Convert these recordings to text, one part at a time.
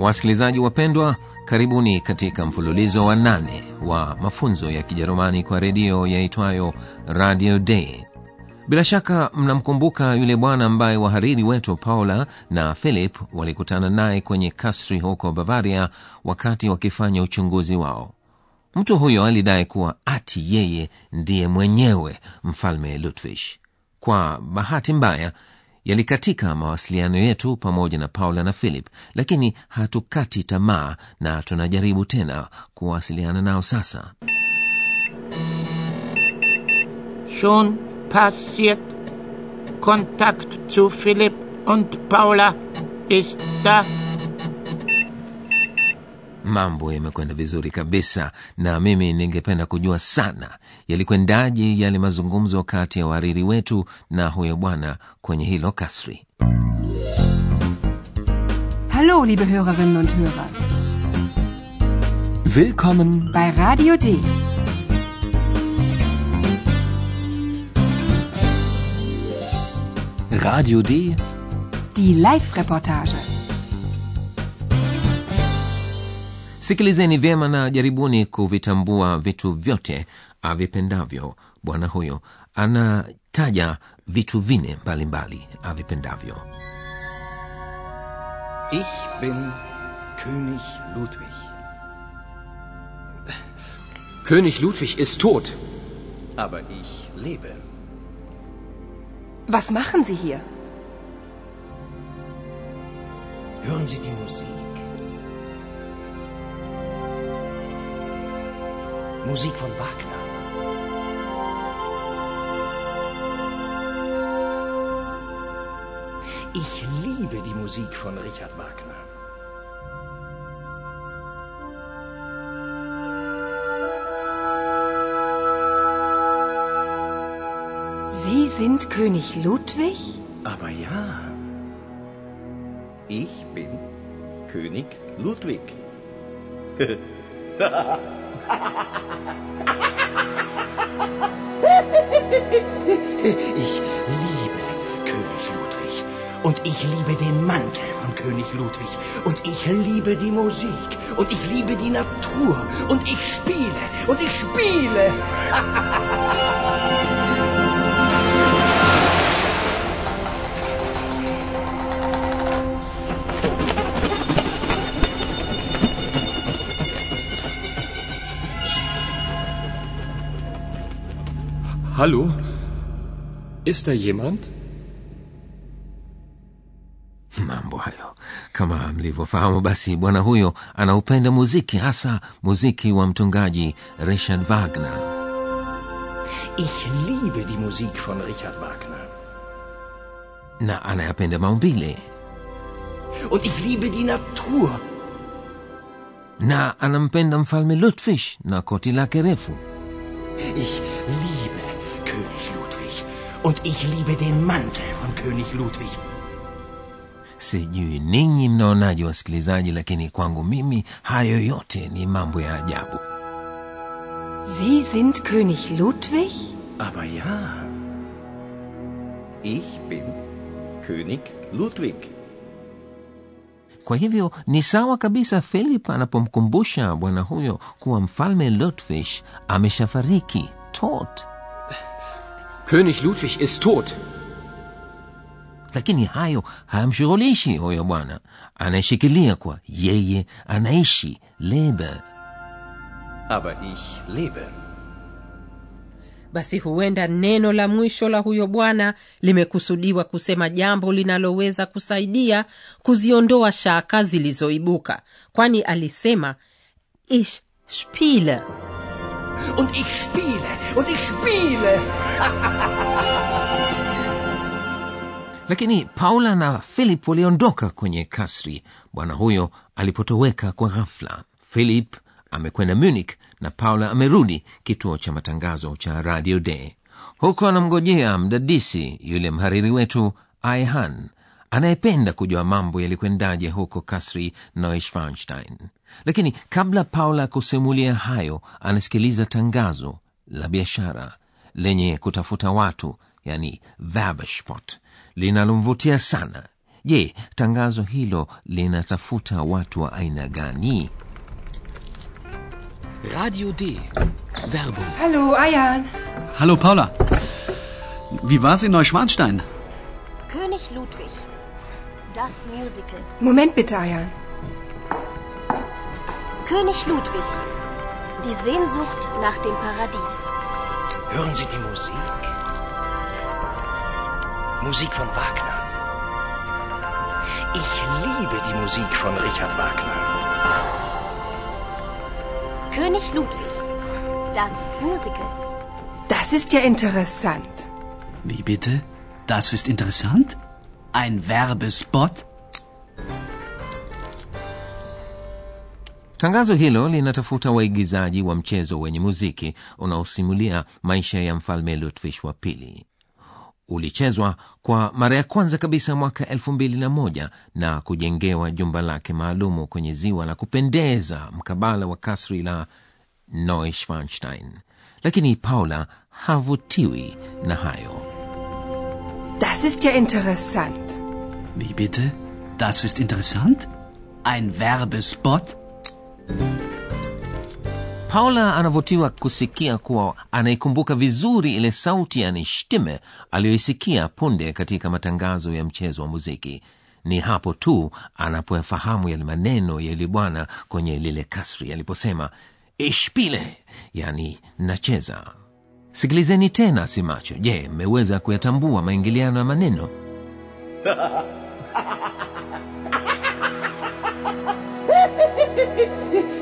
Wasikilizaji wapendwa, karibuni katika mfululizo wa nane wa mafunzo ya Kijerumani kwa redio yaitwayo Radio Day. Bila shaka mnamkumbuka yule bwana ambaye wahariri wetu Paula na Philip walikutana naye kwenye kasri huko Bavaria wakati wakifanya uchunguzi wao. Mtu huyo alidai kuwa ati yeye ndiye mwenyewe mfalme Ludwig. Kwa bahati mbaya yalikatika mawasiliano yetu pamoja na Paula na Philip, lakini hatukati tamaa na tunajaribu tena kuwasiliana nao sasa. Schon passiert. Kontakt zu philip und Paula ist da. Mambo yamekwenda vizuri kabisa, na mimi ningependa kujua sana yalikwendaje yale mazungumzo kati ya wariri wetu na huyo bwana kwenye hilo kasri. Hallo, liebe Hörerinnen und Hörer, Willkommen bei Radio D. Radio D. Die Live-Reportage. Sikilizeni vyema na jaribuni kuvitambua vitu vyote avipendavyo. Bwana huyo anataja vitu vine mbalimbali avipendavyo. Ich bin König Ludwig. König Ludwig ist tot. Aber ich lebe. Was machen Sie hier? Hören Sie die Musik. Musik von Wagner. Ich liebe die Musik von Richard Wagner. Sie sind König Ludwig? Aber ja, ich bin König Ludwig. Ich liebe König Ludwig. Und ich liebe den Mantel von König Ludwig. Und ich liebe die Musik. Und ich liebe die Natur. Und ich spiele. Und ich spiele. Hallo? Ist da jemand? Mambo hayo kama mlivyofahamu, basi bwana huyo anaupenda muziki, hasa muziki wa mtungaji Richard Wagner. Ich liebe die Musik von Richard Wagner. na anayapenda maumbile Und ich liebe die Natur. na anampenda mfalme Ludwig na koti lake refu. Ich liebe. Und ich liebe den Mantel von König Ludwig. Sijui ninyi mnaonaje, wasikilizaji, lakini kwangu mimi hayo yote ni mambo ya ajabu. Sie sind König Ludwig? Aber ja, ich bin König Ludwig. Kwa hivyo ni sawa kabisa Philip anapomkumbusha bwana huyo kuwa mfalme Lutfish ameshafariki tot, König Ludwig ist tot. lakini hayo hayamshughulishi huyo bwana. Anayeshikilia kuwa yeye anaishi lebe. Aber ich lebe. basi huenda neno la mwisho la huyo bwana limekusudiwa kusema jambo linaloweza kusaidia kuziondoa shaka zilizoibuka kwani alisema ich spiele Und ich spiele. Und ich spiele. lakini paula na philip waliondoka kwenye kasri bwana huyo alipotoweka kwa ghafla philip amekwenda munich na paula amerudi kituo cha matangazo cha radio day huko anamngojea mdadisi yule mhariri wetu aihan anayependa kujua mambo yalikwendaje huko kasri neuschwanstein lakini kabla paula kusimulia hayo anasikiliza tangazo la biashara lenye kutafuta watu yani werbespot linalomvutia sana je tangazo hilo linatafuta watu wa aina gani Radio D. Werbung. Hallo, Ayan. Hallo Paula. Wie war's in Neuschwanstein? König Ludwig. Das Musical. Moment bitte, Ayan. König Ludwig. Die Sehnsucht nach dem Paradies. Hören Sie die Musik? Musik von Wagner. Ich liebe die Musik von Richard Wagner. König Ludwig. Das Musical. Das ist ja interessant. Wie bitte? Das ist interessant? Ein Werbespot? tangazo hilo linatafuta waigizaji wa mchezo wenye muziki unaosimulia maisha ya mfalme lutfish wa pili. Ulichezwa kwa mara ya kwanza kabisa mwaka elfu mbili na moja na kujengewa jumba lake maalumu kwenye ziwa la kupendeza mkabala wa kasri la neuschwanstein. Lakini paula havutiwi na hayo Das ist ja interessant. Wie bitte? Das ist interessant? Ein Werbespot? paula anavutiwa kusikia kuwa anaikumbuka vizuri ile sauti yani shtime aliyoisikia punde katika matangazo ya mchezo wa muziki ni hapo tu anapoyafahamu yale maneno ya yule bwana kwenye lile kasri aliposema ishpile yani nacheza sikilizeni tena simacho je mmeweza kuyatambua maingiliano ya maneno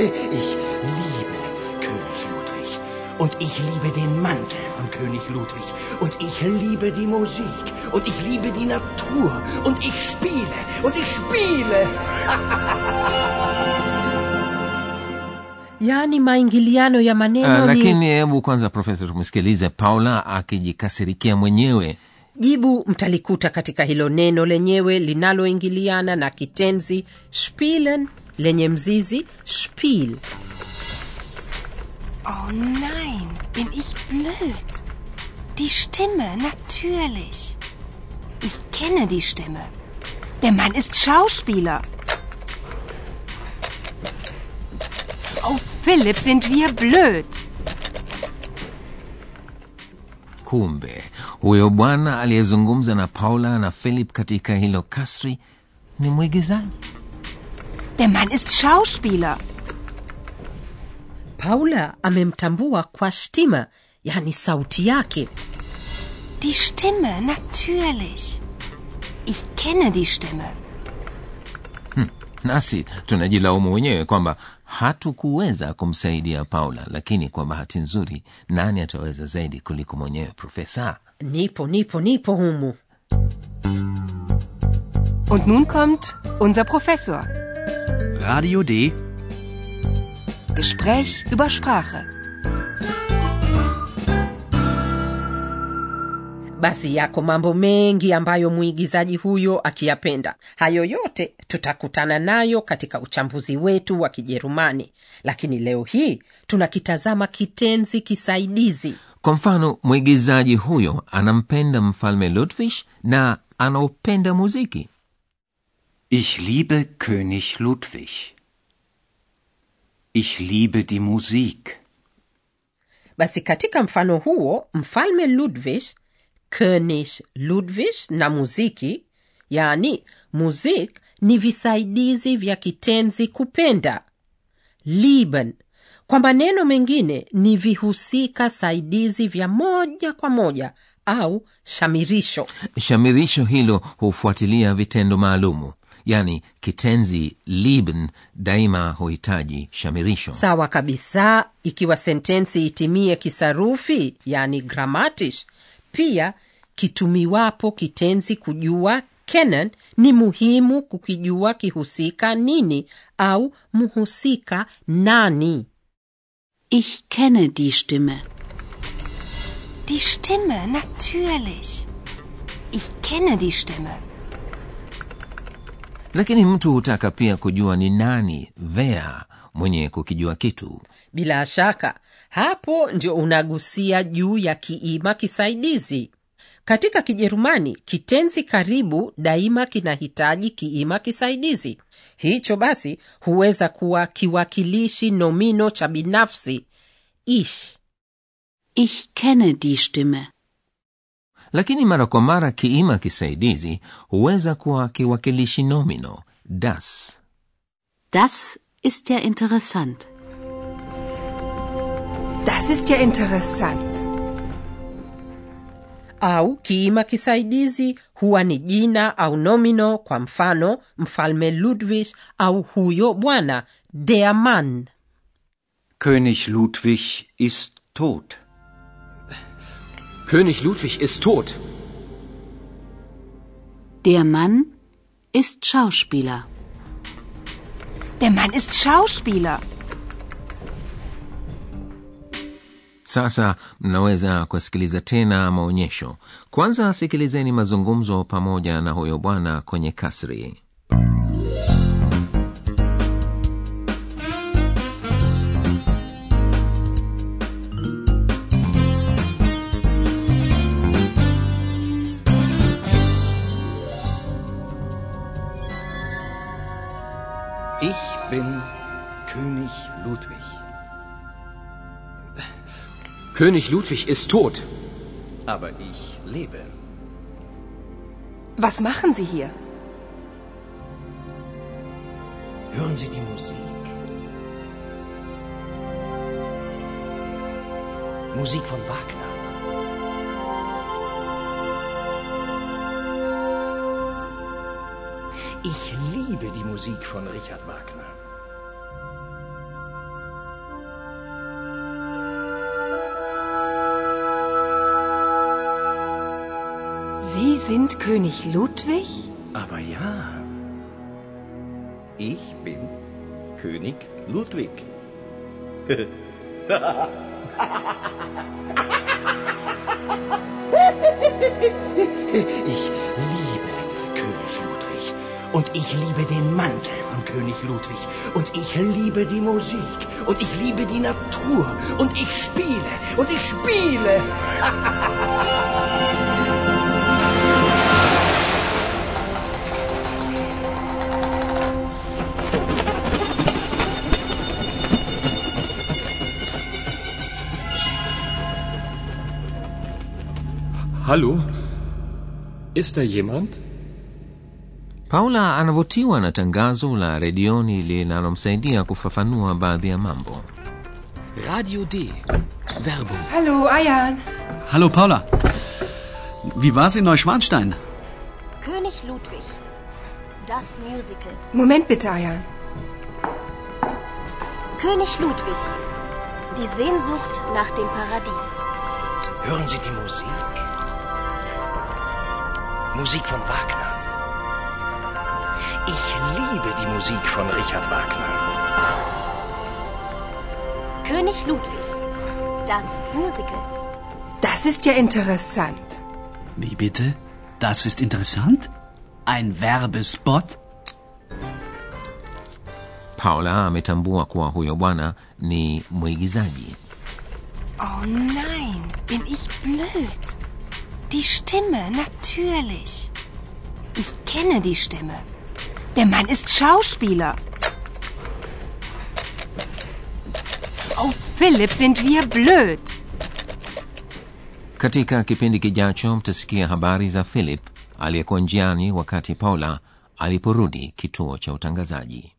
Ich liebe König Ludwig. Und ich liebe den Mantel von König Ludwig. Und ich liebe die Musik. Und ich liebe die Natur. Und ich spiele. Und ich spiele. yaani maingiliano ya maneno uh, ni lakini hebu kwanza profesa tumsikilize paula akijikasirikia mwenyewe jibu mtalikuta katika hilo neno lenyewe linaloingiliana na kitenzi spielen lenye mzizi spiel Oh nein, bin ich blöd. Die Stimme, natürlich. Ich kenne die Stimme. Der Mann ist Schauspieler. Philipp, sind wir blöd. kumbe huyo bwana aliyezungumza na paula na philip katika hilo kasri ni mwigizaji Der Mann ist Schauspieler. paula amemtambua kwa stima yani sauti yake Die Stimme, natürlich. Ich kenne die Stimme. nasi tunajilaumu wenyewe kwamba hatukuweza kumsaidia paula lakini kwa bahati nzuri nani ataweza zaidi kuliko mwenyewe profesa nipo nipo nipo humu Und nun kommt unser Professor. Radio D. Gespräch über Sprache. Basi yako mambo mengi ambayo mwigizaji huyo akiyapenda hayo yote tutakutana nayo katika uchambuzi wetu wa kijerumani lakini leo hii tunakitazama kitenzi kisaidizi kwa mfano mwigizaji huyo anampenda mfalme ludwig na anaopenda muziki Ich liebe König Ludwig. Ich liebe die Musik. basi katika mfano huo mfalme ludwig könig ludwig na muziki yaani muzik ni visaidizi vya kitenzi kupenda. Lieben. Kwa maneno mengine ni vihusika saidizi vya moja kwa moja au shamirisho. Shamirisho hilo hufuatilia vitendo maalumu yani kitenzi lieben daima huhitaji shamirisho. Sawa kabisa ikiwa sentensi itimie kisarufi yani gramatisch pia kitumiwapo kitenzi kujua kenan ni muhimu kukijua kihusika nini au mhusika nani Ich kenne die Stimme. Die Stimme, natürlich. Ich kenne die Stimme. Lakini mtu hutaka pia kujua ni nani vea mwenye kukijua kitu. Bila shaka hapo ndio unagusia juu ya kiima kisaidizi. Katika kijerumani kitenzi karibu daima kinahitaji kiima kisaidizi. Hicho basi huweza kuwa kiwakilishi nomino cha binafsi. Ich. Ich kenne die Stimme. Lakini mara kwa mara kiima kisaidizi huweza kuwa kiwakilishi nomino das Das ist ja interessant. Das ist ja interessant. au kiima kisaidizi huwa ni jina au nomino kwa mfano mfalme ludwig au huyo bwana der mann König Ludwig ist tot. König Ludwig ist tot. Der Mann ist Schauspieler. Der Mann ist Schauspieler. sasa mnaweza kusikiliza tena maonyesho kwanza sikilizeni mazungumzo pamoja na huyo bwana kwenye kasri Ich bin König Ludwig. König Ludwig ist tot. Aber ich lebe. Was machen Sie hier? Hören Sie die Musik. Musik von Wagner. Ich liebe die Musik von Richard Wagner. Sie sind König Ludwig? Aber ja, ich bin König Ludwig. ich liebe den Mantel von König Ludwig. Und ich liebe die Musik. Und ich liebe die Natur. Und ich spiele. Und ich spiele. Hallo? Ist da jemand? Paula anavutiwa na tangazo la redioni linalomsaidia kufafanua baadhi ya mambo Radio D. Werbung. Hallo, Ayan. Hallo Paula. Wie war's in Neuschwanstein? König Ludwig. Das Musical. Moment bitte, Ayan. König Ludwig. Die Sehnsucht nach dem Paradies. Hören Sie die Musik. Musik von Wagner. Ich liebe die Musik von Richard Wagner. König Ludwig. Das Musical. Das ist ja interessant. Wie bitte? Das ist interessant? Ein Werbespot? paula ametambua kuwa huyo bwana ni mwigizaji Oh nein, bin ich blöd. Die Stimme, natürlich. Ich kenne die Stimme. Der Mann ist Schauspieler. Oh, Philipp, sind wir blöd. katika kipindi kijacho mtasikia habari za philip aliyekuwa njiani wakati paula aliporudi kituo cha utangazaji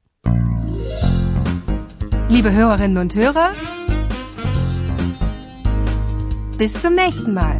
Liebe Hörerinnen und Hörer, bis zum nächsten Mal.